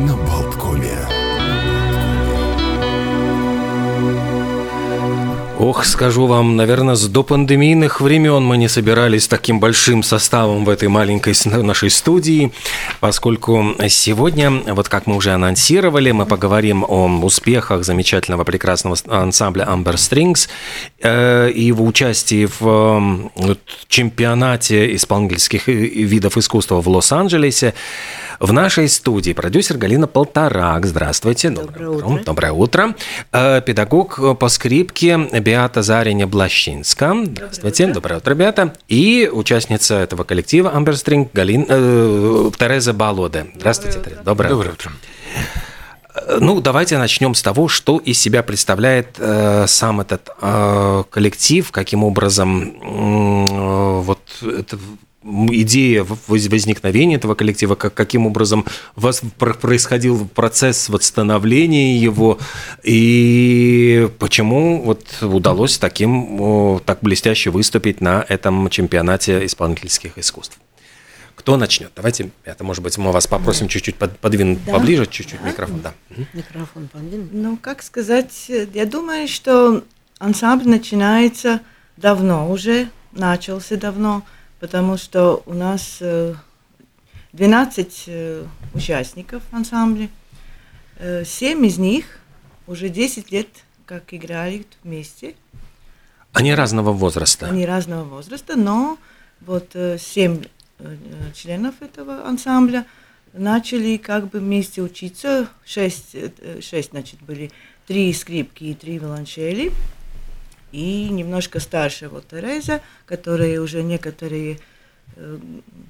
на Болткоме. Ох, скажу вам, наверное, с допандемийных времен мы не собирались таким большим составом в этой маленькой нашей студии, поскольку сегодня, вот как мы уже анонсировали, мы поговорим о успехах замечательного прекрасного ансамбля Amber Strings э, и его участии в чемпионате исполнительских видов искусства в Лос-Анджелесе. В нашей студии продюсер Галина Полторак. Здравствуйте. Доброе, Доброе утро. Доброе утро. Э, педагог по скрипке Беата Зариня Блащинска. Здравствуйте. Доброе утро, Беата. И участница этого коллектива Амберстринг Галин, э, Тереза Балоде. Здравствуйте, Тереза. Доброе, Доброе утро. Э, ну, давайте начнем с того, что из себя представляет э, сам этот э, коллектив, каким образом э, вот это идея возникновения этого коллектива, как, каким образом вас происходил процесс вот становления его, и почему вот удалось таким, так блестяще выступить на этом чемпионате исполнительских искусств. Кто начнет? Давайте, это, может быть, мы вас попросим чуть-чуть подвинуть да? поближе, чуть-чуть да? микрофон. Да. Микрофон подвинуть. Ну, как сказать, я думаю, что ансамбль начинается давно уже, начался давно – потому что у нас 12 э, э, участников ансамбля, 7 э, из них уже 10 лет как играли вместе. Они разного возраста? Они разного возраста, но вот 7 членов этого ансамбля начали как бы вместе учиться. 6, 6 значит, были три скрипки и три виолончели и немножко старше вот Тереза, которые уже некоторые, э,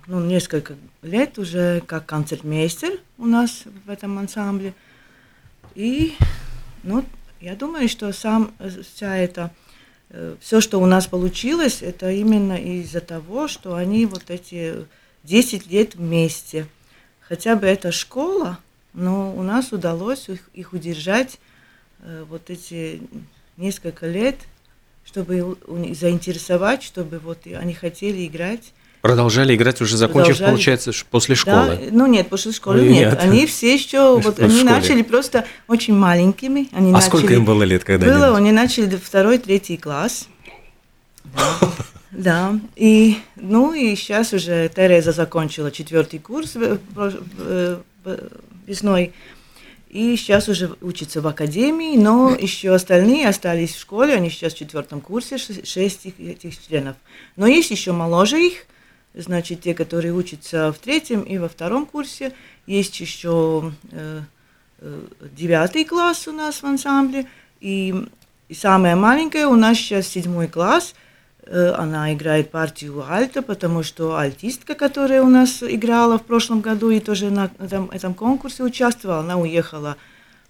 ну, несколько лет уже как концертмейстер у нас в этом ансамбле. И, ну, я думаю, что сам, вся эта, э, все, что у нас получилось, это именно из-за того, что они вот эти 10 лет вместе. Хотя бы это школа, но у нас удалось их, их удержать э, вот эти несколько лет – чтобы заинтересовать, чтобы вот они хотели играть. Продолжали играть уже закончив, Продолжали. получается, после школы. Да, ну нет, после школы нет. нет. Они все еще, вот они начали просто очень маленькими. Они а начали, сколько им было лет, когда было, они, они начали второй, третий класс. Да, и ну и сейчас уже Тереза закончила четвертый курс весной, и сейчас уже учится в академии, но еще остальные остались в школе, они сейчас в четвертом курсе, шесть этих членов. Но есть еще моложе их, значит, те, которые учатся в третьем и во втором курсе. Есть еще э, э, девятый класс у нас в ансамбле, и, и самая маленькая у нас сейчас седьмой класс – она играет партию альта, потому что альтистка, которая у нас играла в прошлом году и тоже на этом, этом конкурсе участвовала, она уехала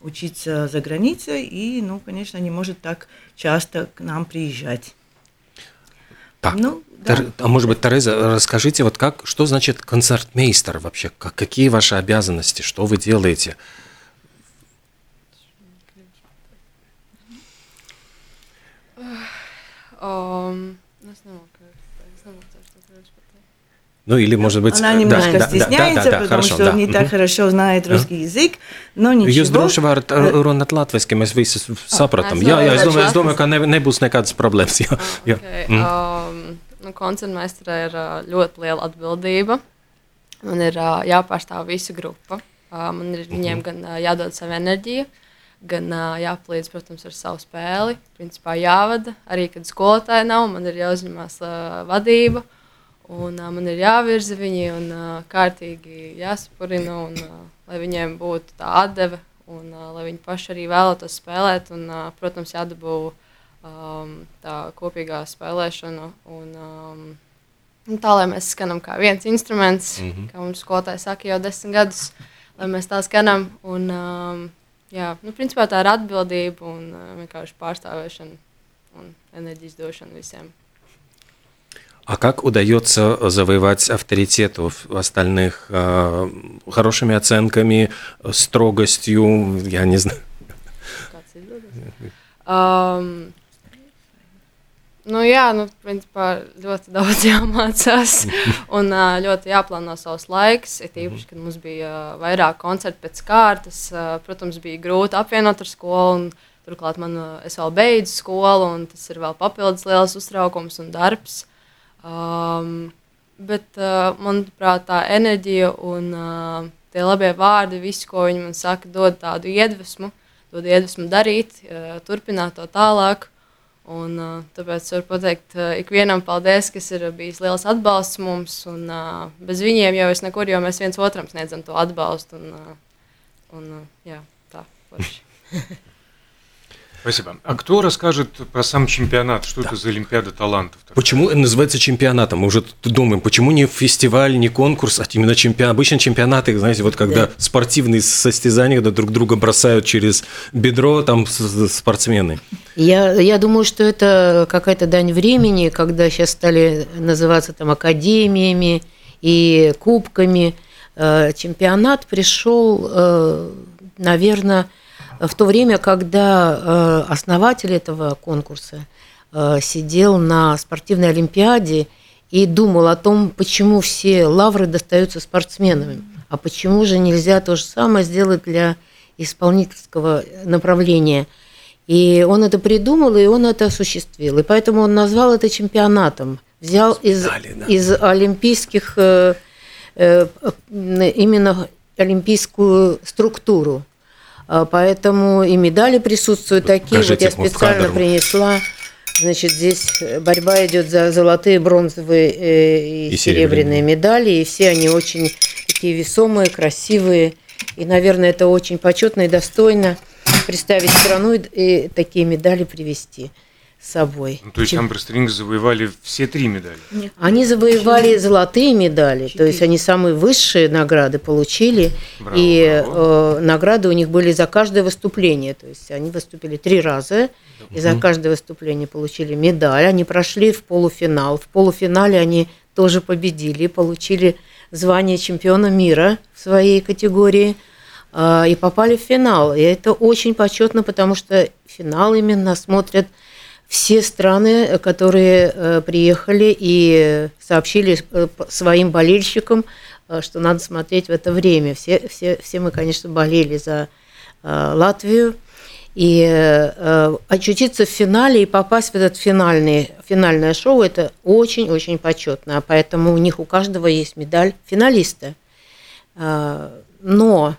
учиться за границей и, ну, конечно, не может так часто к нам приезжать. Так, ну, да. а может быть, Тереза, расскажите, вот как, что значит концертмейстер вообще? Как, какие ваши обязанности, что вы делаете? Um, Ну или, может быть... Она немножко да, стесняется, да, да, да, потому хорошо, что да. не так хорошо знает русский язык, но ничего. Jūs droši varat runāt latviski, mēs visi sapratam. Jā, jā, es domāju, es domāju ka ne, nebūs nekādas problēmas. Jā, jā. Okay. Mm. Um, nu, koncertmeistarē ir ļoti liela atbildība. Man ir uh, jāpārstāv visu grupu. Uh, man ir viņiem gan uh, jādod savu enerģiju, gan uh, jāpalīdz, protams, ar savu spēli. Principā jāvada. Arī, kad skolotāja nav, man ir jāuzņemās uh, vadība. Un, uh, man ir jāvirza viņi un uh, kārtīgi jāsapurina, un, uh, lai viņiem būtu tā atdeve, un uh, lai viņi paši arī vēlētos spēlēt. Un, uh, protams, jādabū um, tā kopīgā spēlēšana. Un, um, un tā, lai mēs skanam kā viens instruments, mm -hmm. kā mums skolotāji saka jau desmit gadus, lai mēs tā skanam. Un, um, jā, nu, principā tā ir atbildība un uh, vienkārši pārstāvēšana un enerģijas došana visiem. А как удается завоевать авторитет у остальных э, хорошими оценками, строгостью, я не знаю. Um, Nu, jā, nu, principā ļoti daudz jāmācās un ļoti jāplāno savs laiks. Ir īpaši, kad mums bija vairāk koncertu pēc kārtas. Protams, bija grūti apvienot ar skolu. Turklāt man, vēl beidzu skolu, un tas ir vēl papildus liels uztraukums un darbs. Um, bet, uh, manuprāt, tā enerģija un uh, tie labie vārdi, visu, ko viņi man saka, dod tādu iedvesmu, dod iedvesmu darīt, uh, turpināt to tālāk. Un, tāpēc varu pateikt ikvienam paldies, kas ir bijis liels atbalsts mums. Un, bez viņiem jau es nekur, jo mēs viens otram sniedzam to atbalstu. Un, un, jā, tā, Спасибо. А кто расскажет про сам чемпионат? Что да. это за Олимпиада талантов? Такая? Почему называется чемпионатом? Мы уже думаем, почему не фестиваль, не конкурс, а именно чемпионат? Обычно чемпионаты, знаете, вот когда да. спортивные состязания, когда друг друга бросают через бедро, там спортсмены. Я, я думаю, что это какая-то дань времени, когда сейчас стали называться там академиями и кубками. Э, чемпионат пришел, э, наверное, в то время, когда э, основатель этого конкурса э, сидел на спортивной олимпиаде и думал о том, почему все лавры достаются спортсменам, а почему же нельзя то же самое сделать для исполнительского направления. И он это придумал, и он это осуществил. И поэтому он назвал это чемпионатом. Взял из, да. из олимпийских, э, именно олимпийскую структуру. А, поэтому и медали присутствуют такие. вот я специально принесла. Значит, здесь борьба идет за золотые, бронзовые э, и, и серебряные медали, и все они очень такие весомые, красивые. И, наверное, это очень почетно и достойно представить страну и, и такие медали привести собой. Ну, то есть Чем... Амберстринг завоевали все три медали? Нет. Они завоевали Четыре. золотые медали, Четыре. то есть они самые высшие награды получили, браво, и браво. Э, награды у них были за каждое выступление, то есть они выступили три раза, и за каждое выступление получили медаль, они прошли в полуфинал, в полуфинале они тоже победили, получили звание чемпиона мира в своей категории э, и попали в финал. И это очень почетно, потому что финал именно смотрят все страны, которые э, приехали и сообщили э, своим болельщикам, э, что надо смотреть в это время. Все, все, все мы, конечно, болели за Латвию. И очутиться в финале и попасть в этот финальный, финальное шоу – это очень-очень почетно. Поэтому у них у каждого есть медаль финалиста. Но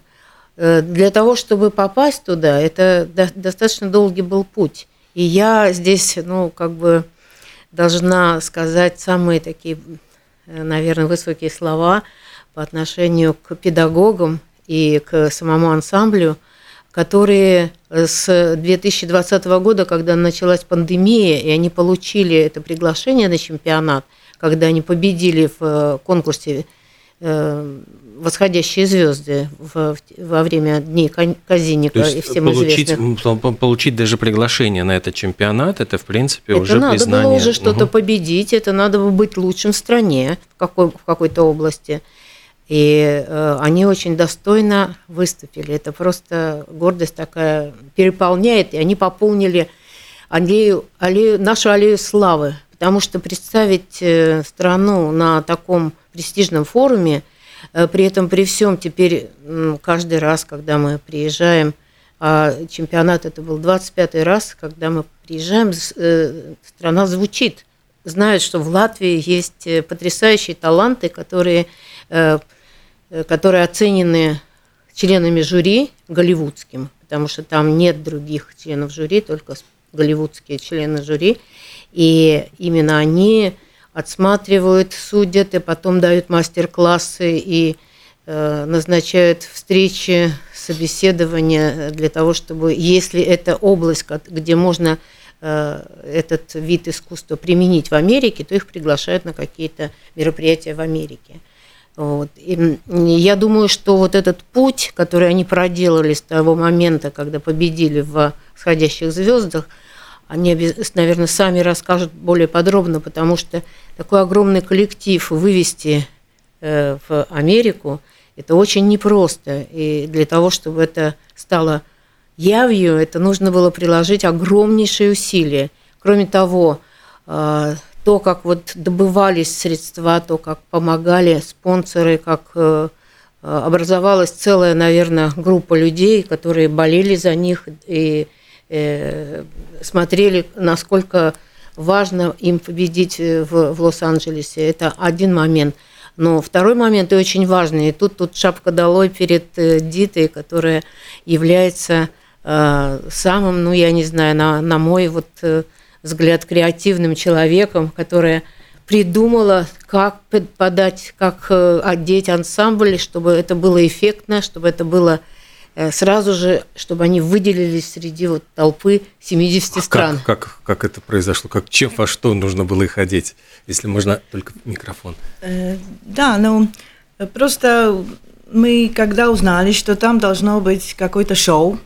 для того, чтобы попасть туда, это достаточно долгий был путь. И я здесь, ну, как бы должна сказать самые такие, э, наверное, высокие слова по отношению к педагогам и к самому ансамблю, которые с 2020 года, когда началась пандемия, и они получили это приглашение на чемпионат, когда они победили в э, конкурсе э, восходящие звезды во время дней Казиника и всем получить, известных. Получить даже приглашение на этот чемпионат, это в принципе это уже надо признание. было уже что-то угу. победить, это надо было быть лучшим в стране в, какой, в какой-то области. И э, они очень достойно выступили. Это просто гордость такая переполняет, и они пополнили аллею, аллею, нашу аллею славы. Потому что представить э, страну на таком престижном форуме – при этом, при всем, теперь каждый раз, когда мы приезжаем, а чемпионат это был 25-й раз, когда мы приезжаем, э, страна звучит, знает, что в Латвии есть э, потрясающие таланты, которые, которые оценены членами жюри голливудским, потому что там нет других членов жюри, только голливудские члены жюри, и именно они отсматривают, судят, и потом дают мастер-классы и э, назначают встречи, собеседования для того, чтобы, если это область, где можно э, этот вид искусства применить в Америке, то их приглашают на какие-то мероприятия в Америке. Вот. И я думаю, что вот этот путь, который они проделали с того момента, когда победили в «Сходящих звездах», они, наверное, сами расскажут более подробно, потому что такой огромный коллектив вывести э, в Америку, это очень непросто. И для того, чтобы это стало явью, это нужно было приложить огромнейшие усилия. Кроме того, э, то, как вот добывались средства, то, как помогали спонсоры, как э, образовалась целая, наверное, группа людей, которые болели за них и смотрели, насколько важно им победить в, в Лос-Анджелесе. Это один момент. Но второй момент и очень важный. И тут, тут шапка долой перед э, Дитой, которая является э, самым, ну, я не знаю, на, на мой вот э, взгляд, креативным человеком, которая придумала, как подать, как э, одеть ансамбль, чтобы это было эффектно, чтобы это было э, сразу же, чтобы они выделились среди вот толпы 70 стран. Как, как, как это произошло? Как, чем, во что нужно было их одеть? Если можно, только микрофон. Э, да, ну, просто мы, когда узнали, что там должно быть какое-то шоу,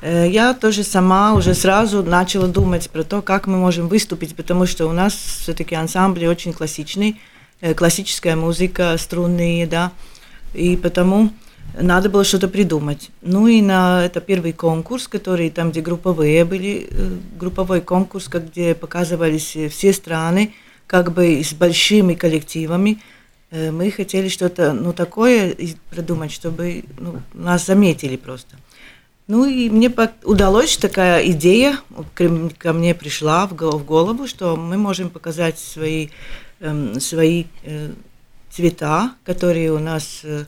Э, я тоже сама уже сразу начала думать про то, как мы можем выступить, потому что у нас все-таки ансамбль очень классичный, э, классическая музыка, струнные, да, и потому надо было что-то придумать. Ну и на это первый конкурс, который там, где групповые были, э, групповой конкурс, где показывались все страны, как бы с большими коллективами. Мы хотели что-то ну, такое придумать, чтобы ну, нас заметили просто. Ну и мне удалось такая идея, ко мне пришла в голову, что мы можем показать свои, эм, свои э, цвета, которые у нас э,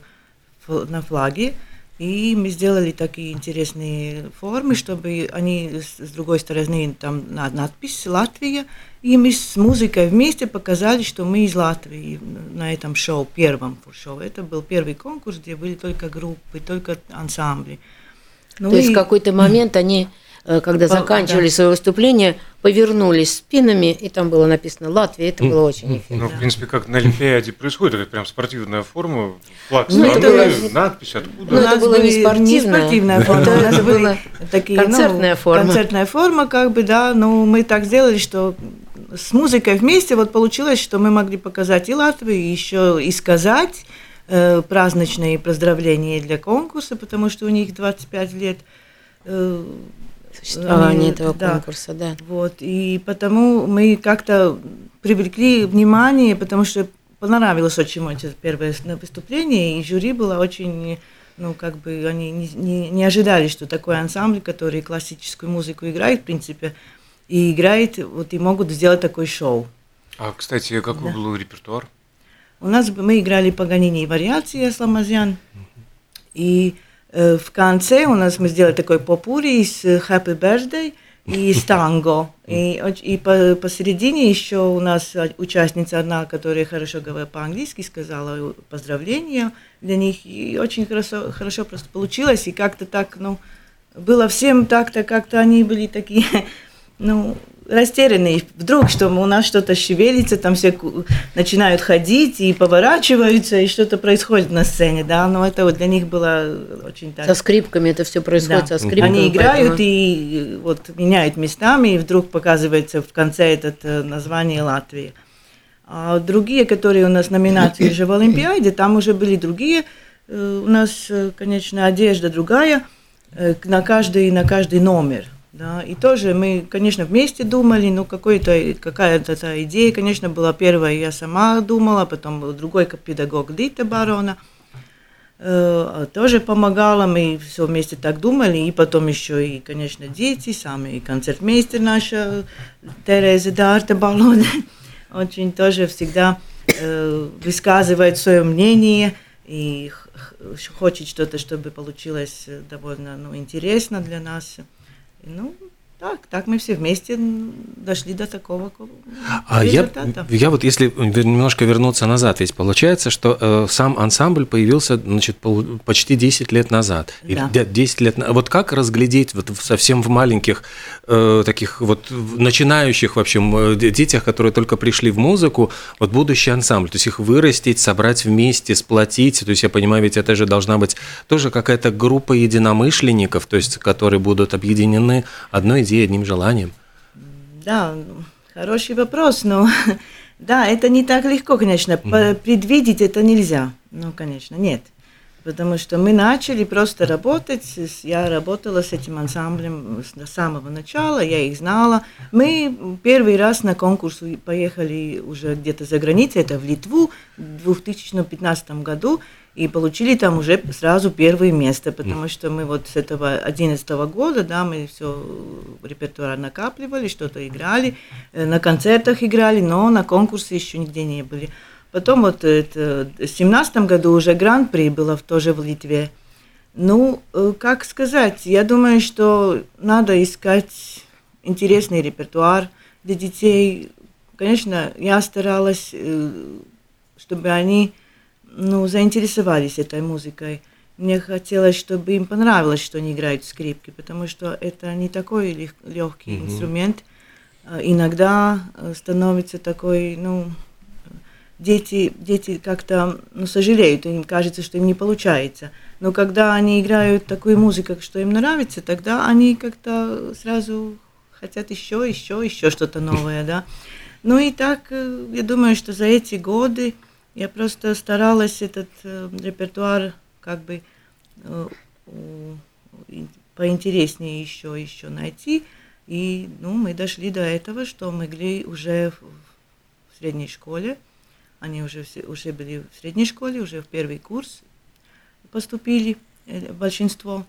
на флаге. И мы сделали такие интересные формы, чтобы они с другой стороны там надпись «Латвия». И мы с музыкой вместе показали, что мы из Латвии на этом шоу, первом шоу. Это был первый конкурс, где были только группы, только ансамбли. Ну То и... есть в какой-то момент они, э, когда По... заканчивали да. свое выступление, повернулись спинами, и там было написано Латвия, это было очень эффектно. Ну, в принципе, как на Олимпиаде происходит, это прям спортивная форма, флаг ну, страны, было... надпись откуда. Ну, это было не спортивная, не спортивная форма, это была такие, концертная ну, форма. Концертная форма, как бы, да, но мы так сделали, что с музыкой вместе вот получилось, что мы могли показать и Латвию, и еще и сказать, э, праздничные поздравления для конкурса, потому что у них 25 лет э, существования этого да, конкурса, да. Вот, и потому мы как-то привлекли внимание, потому что понравилось очень это первое выступление, и жюри было очень, ну, как бы, они не, не, не ожидали, что такой ансамбль, который классическую музыку играет, в принципе, и играет, вот, и могут сделать такой шоу. А, кстати, какой да. был репертуар? У нас мы играли Паганини вариации Сламазян. И э, в конце у нас мы сделали такой попури с Happy Birthday и с танго. И, и по, посередине еще у нас участница одна, которая хорошо говорит по-английски, сказала поздравления для них. И очень хорошо, хорошо просто получилось. И как-то так, ну, было всем так-то, как-то они были такие, ну, растерянные. Вдруг, что у нас что-то шевелится, там все начинают ходить и поворачиваются, и что-то происходит на сцене, да, но это вот для них было очень так. Со скрипками это все происходит, да. со скрипками. Они играют поэтому... и вот меняют местами, и вдруг показывается в конце это э, название Латвии. А другие, которые у нас номинации же в Олимпиаде, там уже были другие. Э, у нас, э, конечно, одежда другая на каждый, на каждый номер. Да, и тоже мы, конечно, вместе думали, ну, какой-то, какая-то та идея, конечно, была первая, я сама думала, потом другой педагог Дита Барона, э, тоже помогала, мы все вместе так думали, и потом еще и, конечно, дети, сами, и концертмейстер наша Тереза Дарта Балоне, очень тоже всегда э, высказывает свое мнение и хочет что-то, чтобы получилось довольно ну, интересно для нас. Ну, так, так мы все вместе дошли до такого а результата. Я, я вот, если немножко вернуться назад, ведь получается, что э, сам ансамбль появился значит, пол, почти 10 лет назад. Да. И 10 лет, вот как разглядеть вот совсем в маленьких э, таких вот начинающих вообще э, детях, которые только пришли в музыку, вот будущий ансамбль, то есть их вырастить, собрать вместе, сплотить, то есть я понимаю, ведь это же должна быть тоже какая-то группа единомышленников, то есть которые будут объединены одной идеей, одним желанием? Да, хороший вопрос, но да, это не так легко, конечно. Mm-hmm. Предвидеть это нельзя. Ну, конечно, нет. Потому что мы начали просто работать, я работала с этим ансамблем с самого начала, я их знала. Мы первый раз на конкурс поехали уже где-то за границей, это в Литву в 2015 году, и получили там уже сразу первое место, потому что мы вот с этого 11 года, да, мы все репертуар накапливали, что-то играли, э, на концертах играли, но на конкурсе еще нигде не были. Потом вот это, в семнадцатом году уже гран-при было тоже в Литве. Ну, э, как сказать, я думаю, что надо искать интересный репертуар для детей. Конечно, я старалась, э, чтобы они ну, заинтересовались этой музыкой. Мне хотелось, чтобы им понравилось, что они играют скрипки, потому что это не такой легкий mm-hmm. инструмент. А иногда э, становится такой, ну, дети, дети как-то ну, сожалеют, им кажется, что им не получается. Но когда они играют такую музыку, что им нравится, тогда они как-то сразу хотят еще, еще, еще что-то новое, да. Ну и так, э, я думаю, что за эти годы я просто старалась этот э, репертуар как бы э, поинтереснее еще, еще найти. И ну, мы дошли до этого, что могли уже в, в средней школе они уже, все, уже были в средней школе, уже в первый курс поступили, э, большинство.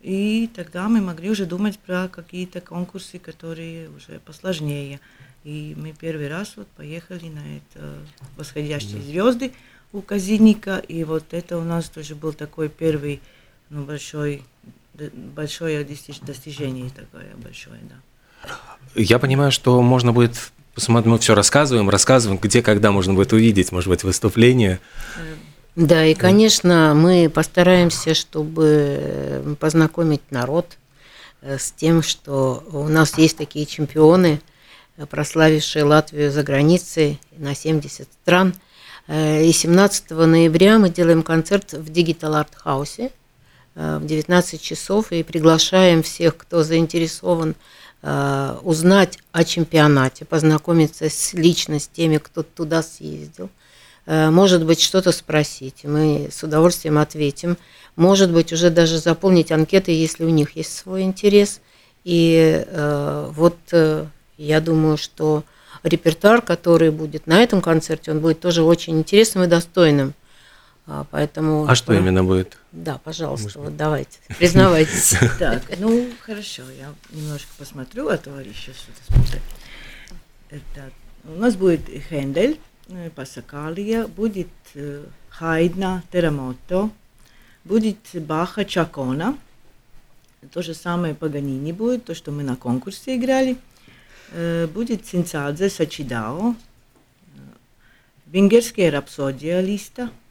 И тогда мы могли уже думать про какие-то конкурсы, которые уже посложнее. И мы первый раз вот поехали на это «Восходящие да. звезды» у Казинника. И вот это у нас тоже был такой первый ну, большой, большое достижение такое большое, да. Я понимаю, что можно будет мы все рассказываем, рассказываем, где, когда можно будет увидеть, может быть, выступление. Да, и, конечно, мы постараемся, чтобы познакомить народ э, с тем, что у нас есть такие чемпионы, э, прославившие Латвию за границей на 70 стран. Э, и 17 ноября мы делаем концерт в Digital Art House в 19 часов и приглашаем всех, кто заинтересован Э, узнать о чемпионате, познакомиться с, лично с теми, кто туда съездил. Э, может быть, что-то спросить, мы с удовольствием ответим. Может быть, уже даже заполнить анкеты, если у них есть свой интерес. И э, вот я думаю, что репертуар, который будет на этом концерте, он будет тоже очень интересным и достойным. А, поэтому... А что именно будет? Да, пожалуйста, Может... вот давайте, признавайтесь. Так, ну хорошо, я немножко посмотрю, а то еще что-то смотреть. Это, у нас будет Хендель, э, Пасакалия, будет э, Хайдна, Терамото, будет Баха, Чакона, то же самое Паганини будет, то, что мы на конкурсе играли, будет Цинцадзе, Сачидао, Венгерская рапсодия листа –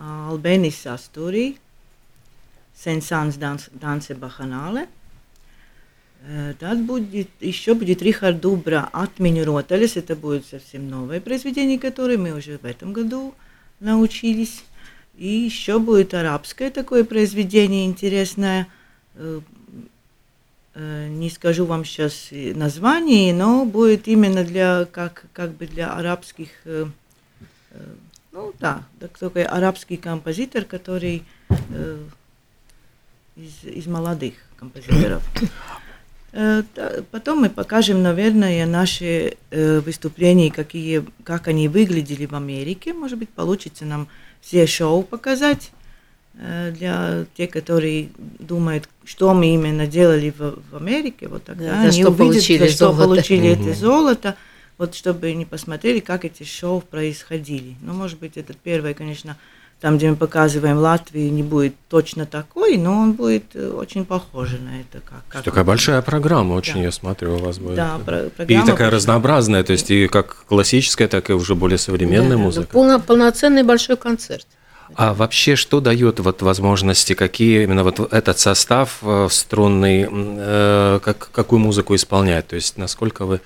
Albenis Asturī, Сен-Санс Дансе Баханале. Tad будет, еще будет Рихард Дубра «Отменю Роталес». Это будет совсем новое произведение, которое мы уже в этом году научились. И еще будет арабское такое произведение интересное. Не скажу вам сейчас название, но будет именно для, как, как бы для арабских ну да, такой арабский композитор, который э, из, из молодых композиторов. Э, потом мы покажем, наверное, наши э, выступления, какие, как они выглядели в Америке. Может быть, получится нам все шоу показать э, для тех, которые думают, что мы именно делали в, в Америке. Вот тогда да, они что увидят, получили что получили угу. это золото вот чтобы не посмотрели, как эти шоу происходили. Ну, может быть, этот первый, конечно, там, где мы показываем Латвию, не будет точно такой, но он будет э, очень похож на это. Как, как такая большая программа, очень, да. я смотрю, у вас будет. Да, про программа. И такая очень... разнообразная, то есть и как классическая, так и уже более современная да, музыка. Да, полно, полноценный большой концерт. А вообще, что дает вот возможности, какие именно вот этот состав э, струнный, э, как, какую музыку исполняет? То есть насколько вы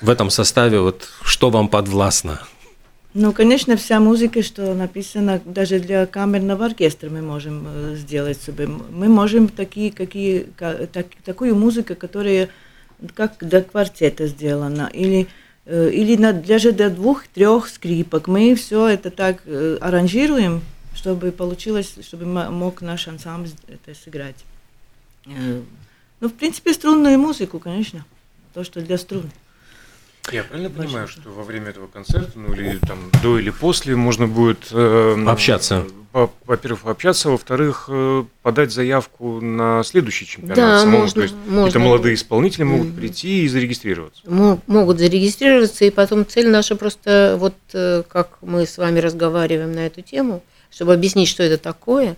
в этом составе, вот что вам подвластно? Ну, конечно, вся музыка, что написана даже для камерного оркестра, мы можем э, сделать себе. Мы можем такие, какие, так, такую музыку, которая как для квартета сделана, или, или на, даже для двух-трех скрипок. Мы все это так э, аранжируем, чтобы получилось, чтобы мог наш ансамбль это сыграть. Э, ну, в принципе, струнную музыку, конечно, то, что для струн. Я правильно понимаю, что во время этого концерта, ну или там до или после, можно будет э, общаться? Во-первых, общаться, во-вторых, э, подать заявку на следующий чемпионат. Да, самому. можно. То есть можно. это молодые исполнители могут прийти и зарегистрироваться. Могут зарегистрироваться, и потом цель наша просто, вот э, как мы с вами разговариваем на эту тему, чтобы объяснить, что это такое,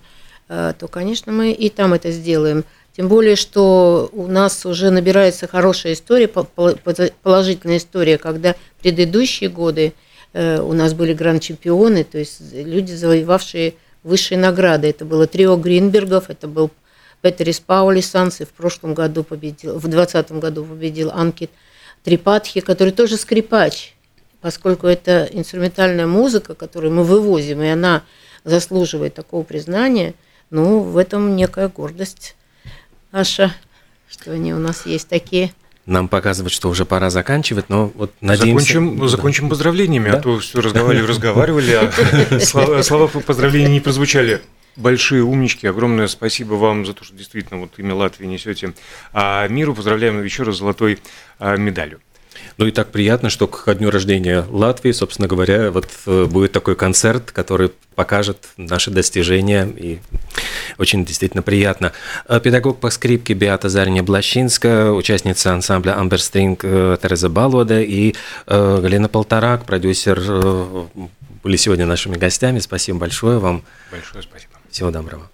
э, то, конечно, мы и там это сделаем. Тем более, что у нас уже набирается хорошая история, положительная история, когда предыдущие годы э, у нас были гранд-чемпионы, то есть люди, завоевавшие высшие награды. Это было трио Гринбергов, это был Петерис Паулисанс, и в прошлом году победил, в 2020 году победил Анкит Трипатхи, который тоже скрипач, поскольку это инструментальная музыка, которую мы вывозим, и она заслуживает такого признания, ну, в этом некая гордость Аша, что они у нас есть такие. Нам показывают, что уже пора заканчивать, но вот надеемся... Закончим, да. закончим поздравлениями, да? а то все разговаривали, разговаривали, а слова, слова поздравлений не прозвучали. Большие умнички, огромное спасибо вам за то, что действительно вот имя Латвии несете. А миру поздравляем еще раз золотой а, медалью. Ну и так приятно, что к дню рождения Латвии, собственно говоря, вот э, будет такой концерт, который покажет наши достижения, и очень действительно приятно. Э, педагог по скрипке Беата Зарня Блащинска, участница ансамбля Амберстринг э, Тереза Балода и Галина Полторак, продюсер, были сегодня нашими гостями. Спасибо большое вам. Большое спасибо. Всего доброго.